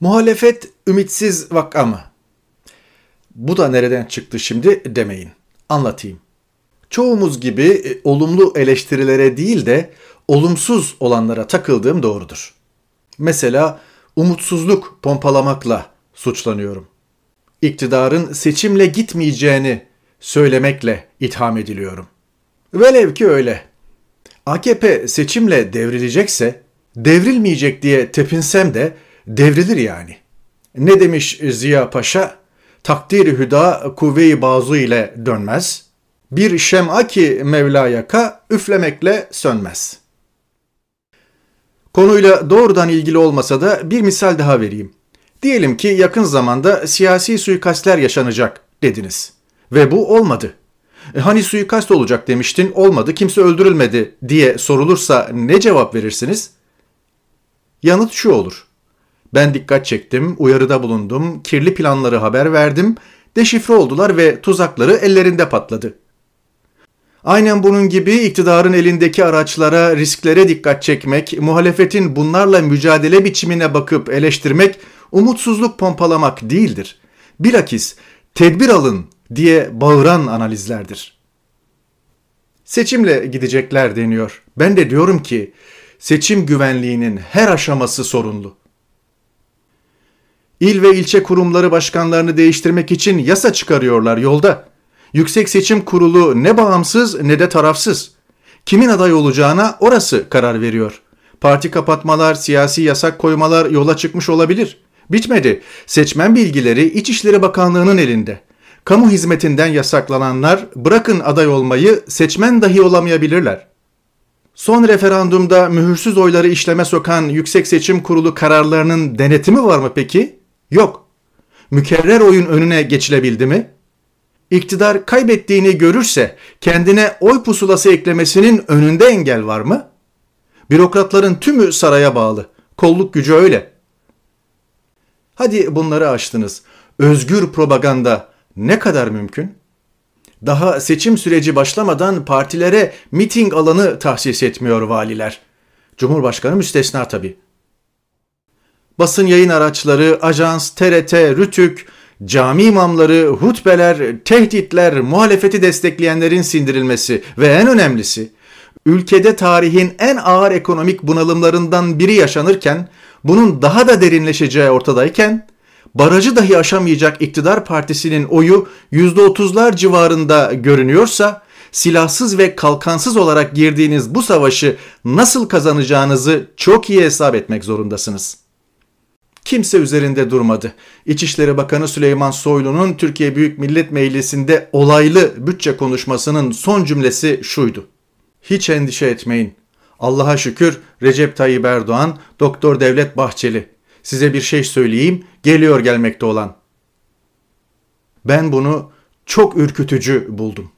Muhalefet ümitsiz vaka mı? Bu da nereden çıktı şimdi demeyin. Anlatayım. Çoğumuz gibi e, olumlu eleştirilere değil de olumsuz olanlara takıldığım doğrudur. Mesela umutsuzluk pompalamakla suçlanıyorum. İktidarın seçimle gitmeyeceğini söylemekle itham ediliyorum. Velev ki öyle. AKP seçimle devrilecekse devrilmeyecek diye tepinsem de devrilir yani. Ne demiş Ziya Paşa? Takdir hüda kuvve-i bazu ile dönmez. Bir şem'a ki Mevla yaka üflemekle sönmez. Konuyla doğrudan ilgili olmasa da bir misal daha vereyim. Diyelim ki yakın zamanda siyasi suikastler yaşanacak dediniz. Ve bu olmadı. E, hani suikast olacak demiştin olmadı kimse öldürülmedi diye sorulursa ne cevap verirsiniz? Yanıt şu olur. Ben dikkat çektim, uyarıda bulundum, kirli planları haber verdim, deşifre oldular ve tuzakları ellerinde patladı. Aynen bunun gibi iktidarın elindeki araçlara, risklere dikkat çekmek, muhalefetin bunlarla mücadele biçimine bakıp eleştirmek, umutsuzluk pompalamak değildir. Bilakis tedbir alın diye bağıran analizlerdir. Seçimle gidecekler deniyor. Ben de diyorum ki seçim güvenliğinin her aşaması sorunlu. İl ve ilçe kurumları başkanlarını değiştirmek için yasa çıkarıyorlar yolda. Yüksek Seçim Kurulu ne bağımsız ne de tarafsız. Kimin aday olacağına orası karar veriyor. Parti kapatmalar, siyasi yasak koymalar yola çıkmış olabilir. Bitmedi. Seçmen bilgileri İçişleri Bakanlığı'nın elinde. Kamu hizmetinden yasaklananlar bırakın aday olmayı seçmen dahi olamayabilirler. Son referandumda mühürsüz oyları işleme sokan Yüksek Seçim Kurulu kararlarının denetimi var mı peki? Yok. Mükerrer oyun önüne geçilebildi mi? İktidar kaybettiğini görürse kendine oy pusulası eklemesinin önünde engel var mı? Bürokratların tümü saraya bağlı. Kolluk gücü öyle. Hadi bunları açtınız. Özgür propaganda ne kadar mümkün? Daha seçim süreci başlamadan partilere miting alanı tahsis etmiyor valiler. Cumhurbaşkanı müstesna tabii. Basın yayın araçları, ajans, TRT, Rütük, cami imamları, hutbeler, tehditler, muhalefeti destekleyenlerin sindirilmesi ve en önemlisi ülkede tarihin en ağır ekonomik bunalımlarından biri yaşanırken bunun daha da derinleşeceği ortadayken barajı dahi aşamayacak iktidar partisinin oyu %30'lar civarında görünüyorsa silahsız ve kalkansız olarak girdiğiniz bu savaşı nasıl kazanacağınızı çok iyi hesap etmek zorundasınız. Kimse üzerinde durmadı. İçişleri Bakanı Süleyman Soylu'nun Türkiye Büyük Millet Meclisi'nde olaylı bütçe konuşmasının son cümlesi şuydu. Hiç endişe etmeyin. Allah'a şükür Recep Tayyip Erdoğan, Doktor Devlet Bahçeli. Size bir şey söyleyeyim, geliyor gelmekte olan. Ben bunu çok ürkütücü buldum.